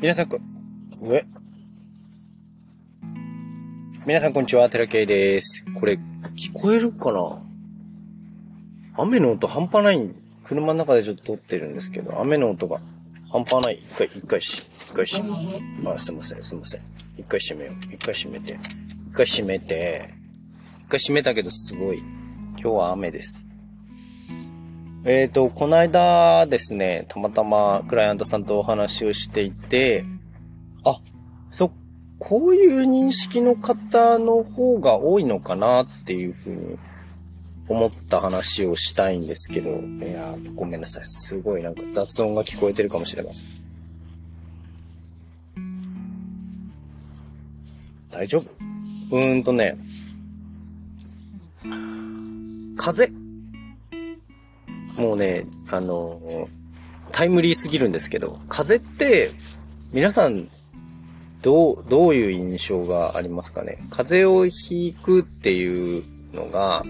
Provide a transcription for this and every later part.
皆さんこ、え？皆さんこんにちは、寺圭です。これ、聞こえるかな？雨の音半端ない、車の中でちょっと撮ってるんですけど、雨の音が半端ない。一回、一回し、一回し、あ、すいません、すいません。一回閉めよう。一回閉めて。一回閉めて。一回閉めたけどすごい。今日は雨です。えっ、ー、と、この間ですね、たまたまクライアントさんとお話をしていて、あ、そ、こういう認識の方の方が多いのかなっていうふうに思った話をしたいんですけど、いやごめんなさい。すごいなんか雑音が聞こえてるかもしれません。大丈夫？うーんとね、風もうね、あの、タイムリーすぎるんですけど、風って、皆さん、どう、どういう印象がありますかね？風邪をひくっていうのが、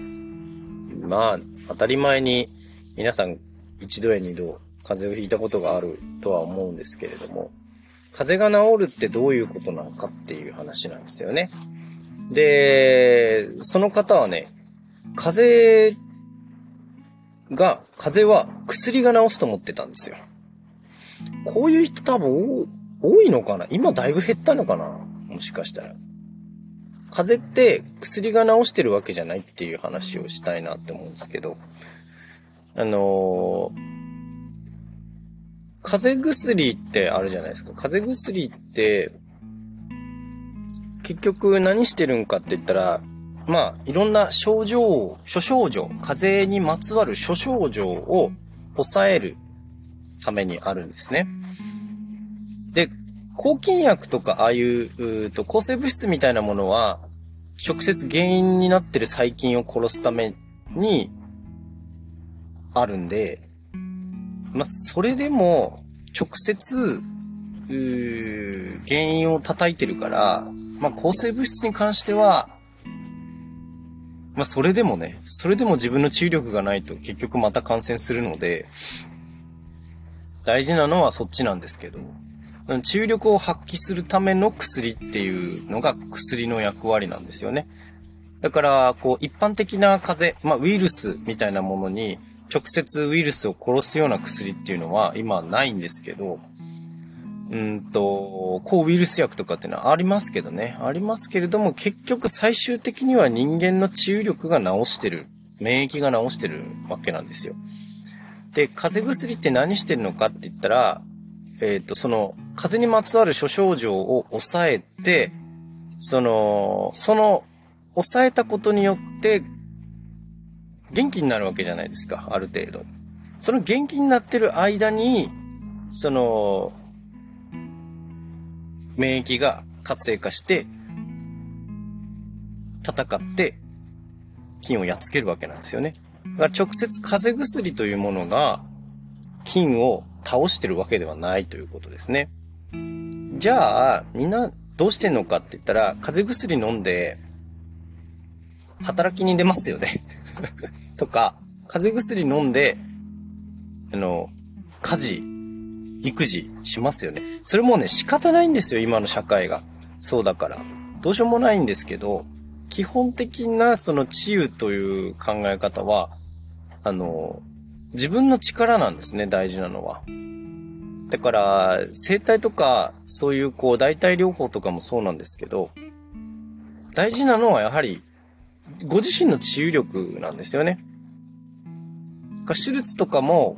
まあ、当たり前に皆さん一度や二度風邪をひいたことがあるとは思うんですけれども、風邪が治るってどういうことなのかっていう話なんですよね。で、その方はね、風邪が、風邪は薬が治すと思ってたんですよ。こういう人多分多いのかな？今だいぶ減ったのかな？もしかしたら。風邪って薬が治してるわけじゃないっていう話をしたいなって思うんですけど、あのー、風邪薬ってあるじゃないですか。風邪薬って、結局何してるんかって言ったら、まあ、いろんな症状、諸症状、風邪にまつわる諸症状を抑えるためにあるんですね。で、抗菌薬とかああいう、うと抗生物質みたいなものは、直接原因になってる細菌を殺すためにあるんで、まあ、それでも直接、原因を叩いてるから、まあ、抗生物質に関しては、まあ、それでもね、それでも自分の治癒力がないと結局また感染するので、大事なのはそっちなんですけど、治癒力を発揮するための薬っていうのが薬の役割なんですよね。だから、こう、一般的な風邪、まあ、ウイルスみたいなものに、直接ウイルスを殺すような薬っていうのは今ないんですけど、うんと、抗ウイルス薬とかっていうのはありますけどね。ありますけれども、結局最終的には人間の治癒力が治してる。免疫が治してるわけなんですよ。で、風邪薬って何してるのかって言ったら、えっ、ー、と、その、風邪にまつわる諸症状を抑えて、その、その、抑えたことによって、元気になるわけじゃないですか、ある程度。その元気になってる間に、その、免疫が活性化して、戦って、菌をやっつけるわけなんですよね。だから直接風邪薬というものが、菌を倒してるわけではないということですね。じゃあ、みんなどうしてんのかって言ったら、風邪薬飲んで、働きに出ますよね とか、風邪薬飲んで、あの、家事育児しますよね。それもね、仕方ないんですよ、今の社会が。そうだから。どうしようもないんですけど、基本的なその治癒という考え方は、あの、自分の力なんですね、大事なのは。だから、生体とか、そういうこう、代替療法とかもそうなんですけど、大事なのはやはり、ご自身の治癒力なんですよね。手術とかも、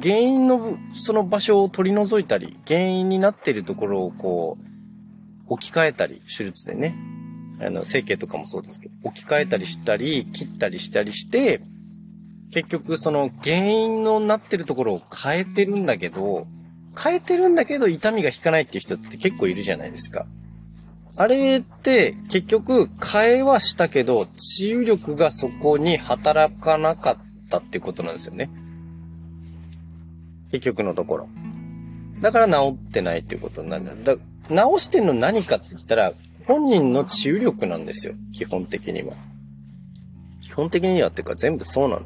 原因のその場所を取り除いたり、原因になっているところをこう、置き換えたり、手術でね。あの、整形とかもそうですけど、置き換えたりしたり、切ったりしたりして、結局その原因のなってるところを変えてるんだけど、変えてるんだけど痛みが引かないっていう人って結構いるじゃないですか。あれって結局変えはしたけど、治癒力がそこに働かなかったってことなんですよね。結局のところ。だから治ってないっていうことになるだ。だ治してんの何かって言ったら、本人の治癒力なんですよ。基本的には。基本的にはっていうか全部そうなの。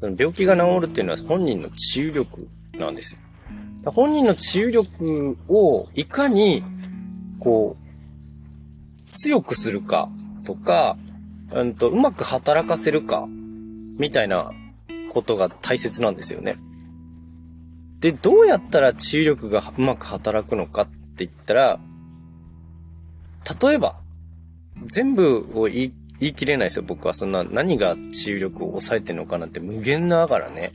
その病気が治るっていうのは本人の治癒力なんですよ。本人の治癒力をいかに、こう、強くするかとか、うんと、うまく働かせるか、みたいなことが大切なんですよね。で、どうやったら治癒力がうまく働くのかって言ったら、例えば、全部を言い言い切れないですよ、僕は。そんな、何が治癒力を抑えてるのかなんて無限ながらね。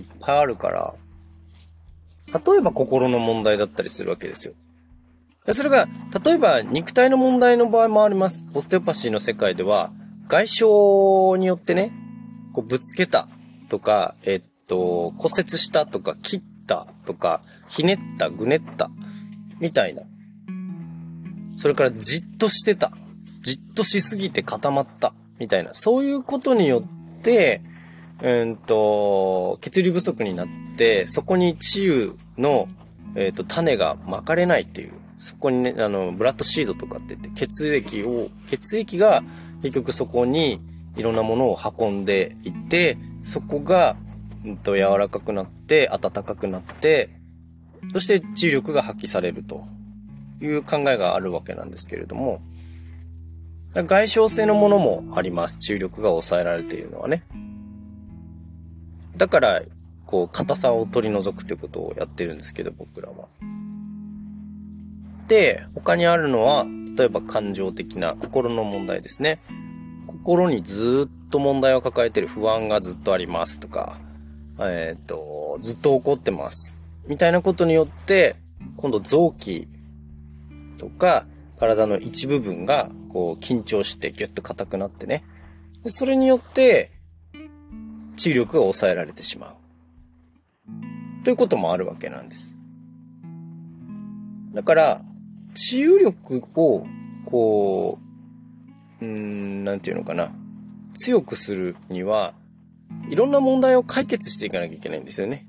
いっぱいあるから。例えば心の問題だったりするわけですよ。それが、例えば肉体の問題の場合もあります。オステオパシーの世界では、外傷によってね、こうぶつけたとか、えっと、骨折したとか、切ったとか、ひねった、ぐねった、みたいな。それからじっとしてた。じっとしすぎて固まった。みたいな。そういうことによって、うんと、血流不足になって、そこに治癒の、えっ、ー、と、種が巻かれないっていう。そこにね、あの、ブラッドシードとかって言って、血液を、血液が結局そこにいろんなものを運んでいって、そこが、んと、柔らかくなって、暖かくなって、そして治癒力が発揮されるという考えがあるわけなんですけれども、外傷性のものもあります。治癒力が抑えられているのはね。だから、こう、硬さを取り除くということをやってるんですけど、僕らは。で、他にあるのは、例えば感情的な心の問題ですね。心にずっと問題を抱えてる不安がずっとありますとか、えっ、ー、と、ずっと怒ってます。みたいなことによって、今度臓器とか体の一部分がこう緊張してギュッと硬くなってね。でそれによって治癒力が抑えられてしまう。ということもあるわけなんです。だから、治癒力を、こう、うん、なんていうのかな。強くするには、いろんな問題を解決していかなきゃいけないんですよね。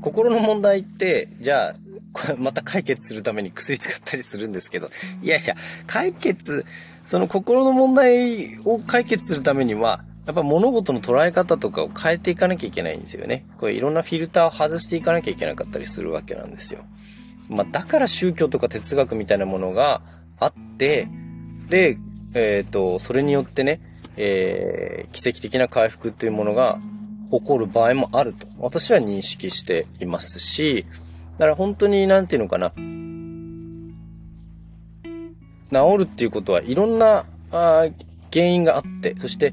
心の問題って、じゃあ、これまた解決するために薬使ったりするんですけど、いやいや、解決、その心の問題を解決するためには、やっぱ物事の捉え方とかを変えていかなきゃいけないんですよね。これいろんなフィルターを外していかなきゃいけなかったりするわけなんですよ。まあ、だから宗教とか哲学みたいなものがあって、で、えっ、ー、と、それによってね、えー、奇跡的な回復というものが起こる場合もあると、私は認識していますし、だから本当に、なんていうのかな、治るっていうことはいろんなあ原因があって、そして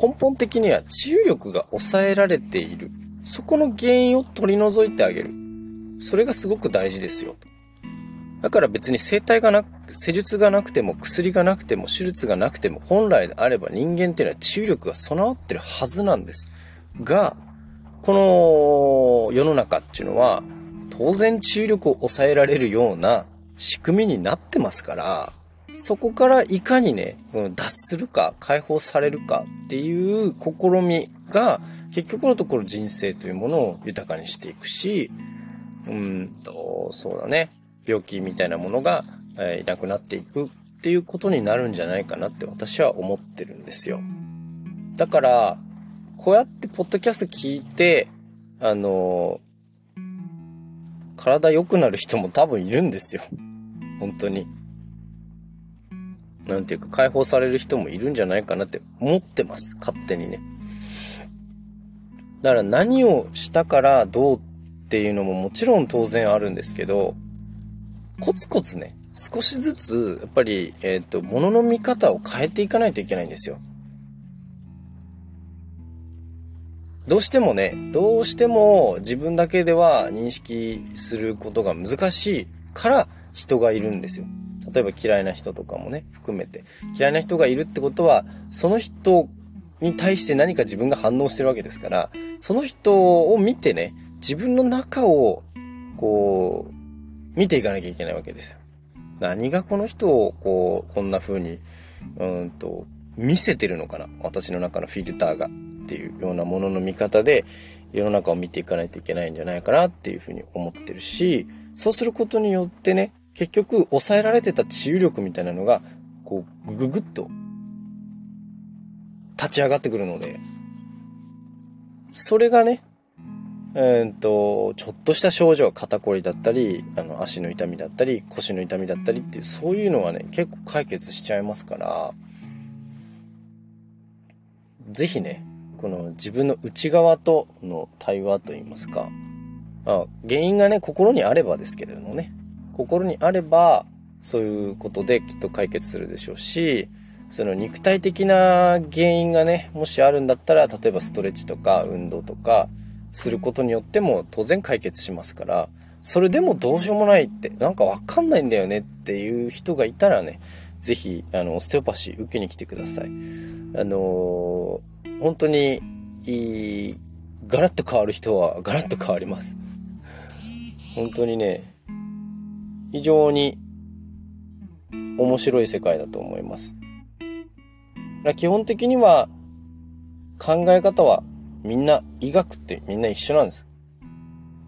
根本的には治癒力が抑えられている。そこの原因を取り除いてあげる。それがすごく大事ですよ。だから別に生体がなく、施術がなくても薬がなくても手術がなくても本来であれば人間っていうのは治癒力が備わってるはずなんです。が、この世の中っていうのは当然治癒力を抑えられるような仕組みになってますから、そこからいかにね、脱するか、解放されるかっていう試みが、結局のところ人生というものを豊かにしていくし、うんと、そうだね、病気みたいなものが、え、いなくなっていくっていうことになるんじゃないかなって私は思ってるんですよ。だから、こうやってポッドキャスト聞いて、あの体良くなる人も多分いるんですよ。本当に。なんていうか解放される人もいるんじゃないかなって思ってます。勝手にね。だから何をしたからどうっていうのももちろん当然あるんですけど、コツコツね、少しずつ、やっぱり、えっ、ー、と、物の見方を変えていかないといけないんですよ。どうしてもね、どうしても自分だけでは認識することが難しいから人がいるんですよ。例えば嫌いな人とかもね、含めて。嫌いな人がいるってことは、その人に対して何か自分が反応してるわけですから、その人を見てね、自分の中を、こう、見ていかなきゃいけないわけですよ。何がこの人を、こう、こんな風に、うんと、見せてるのかな？私の中のフィルターが。っていうようなものの見方で、世の中を見ていかないといけないんじゃないかなっていうふうに思ってるし、そうすることによってね、結局抑えられてた治癒力みたいなのが、こう、ぐぐぐっと、立ち上がってくるので、それがね、えー、っと、ちょっとした症状、肩こりだったり、あの、足の痛みだったり、腰の痛みだったりっていう、そういうのはね、結構解決しちゃいますから、ぜひね、この自分の内側との対話といいますか、あ、原因がね、心にあればですけれどもね、心にあれば、そういうことできっと解決するでしょうし、その肉体的な原因がね、もしあるんだったら、例えばストレッチとか運動とかすることによっても当然解決しますから、それでもどうしようもないって、なんかわかんないんだよねっていう人がいたらね、ぜひ、あの、オステオパシー受けに来てください。あのー、本当に、いい、ガラッと変わる人はガラッと変わります。本当にね、非常に面白い世界だと思います。基本的には考え方はみんな医学ってみんな一緒なんです。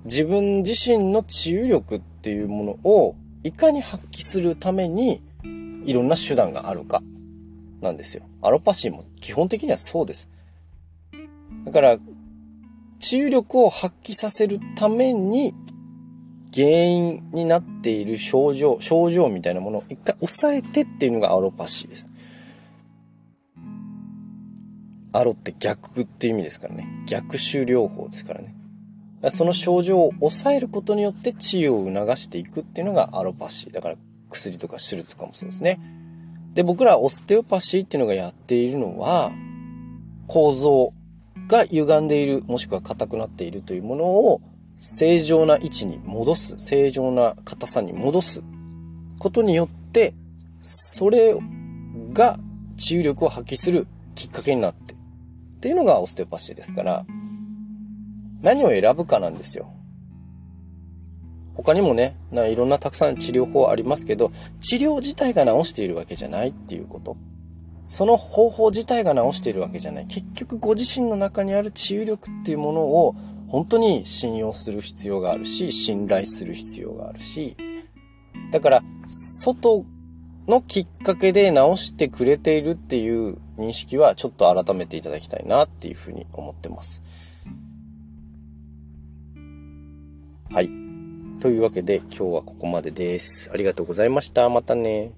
自分自身の治癒力っていうものをいかに発揮するためにいろんな手段があるかなんですよ。アロパシーも基本的にはそうです。だから治癒力を発揮させるために原因になっている症状、症状みたいなものを一回抑えてっていうのがアロパシーです。アロって逆っていう意味ですからね。逆襲療法ですからね。その症状を抑えることによって治癒を促していくっていうのがアロパシー。だから薬とか手術とかもそうですね。で、僕らオステオパシーっていうのがやっているのは、構造が歪んでいる、もしくは硬くなっているというものを正常な位置に戻す、正常な硬さに戻すことによって、それが治癒力を発揮するきっかけになってっていうのがオステオパシーですから、何を選ぶかなんですよ。他にもね、ないろんなたくさん治療法ありますけど、治療自体が治しているわけじゃないっていうこと。その方法自体が治しているわけじゃない。結局ご自身の中にある治癒力っていうものを本当に信用する必要があるし、信頼する必要があるし、だから、外のきっかけで直してくれているっていう認識はちょっと改めていただきたいなっていうふうに思ってます。はい。というわけで今日はここまでです。ありがとうございました。またね。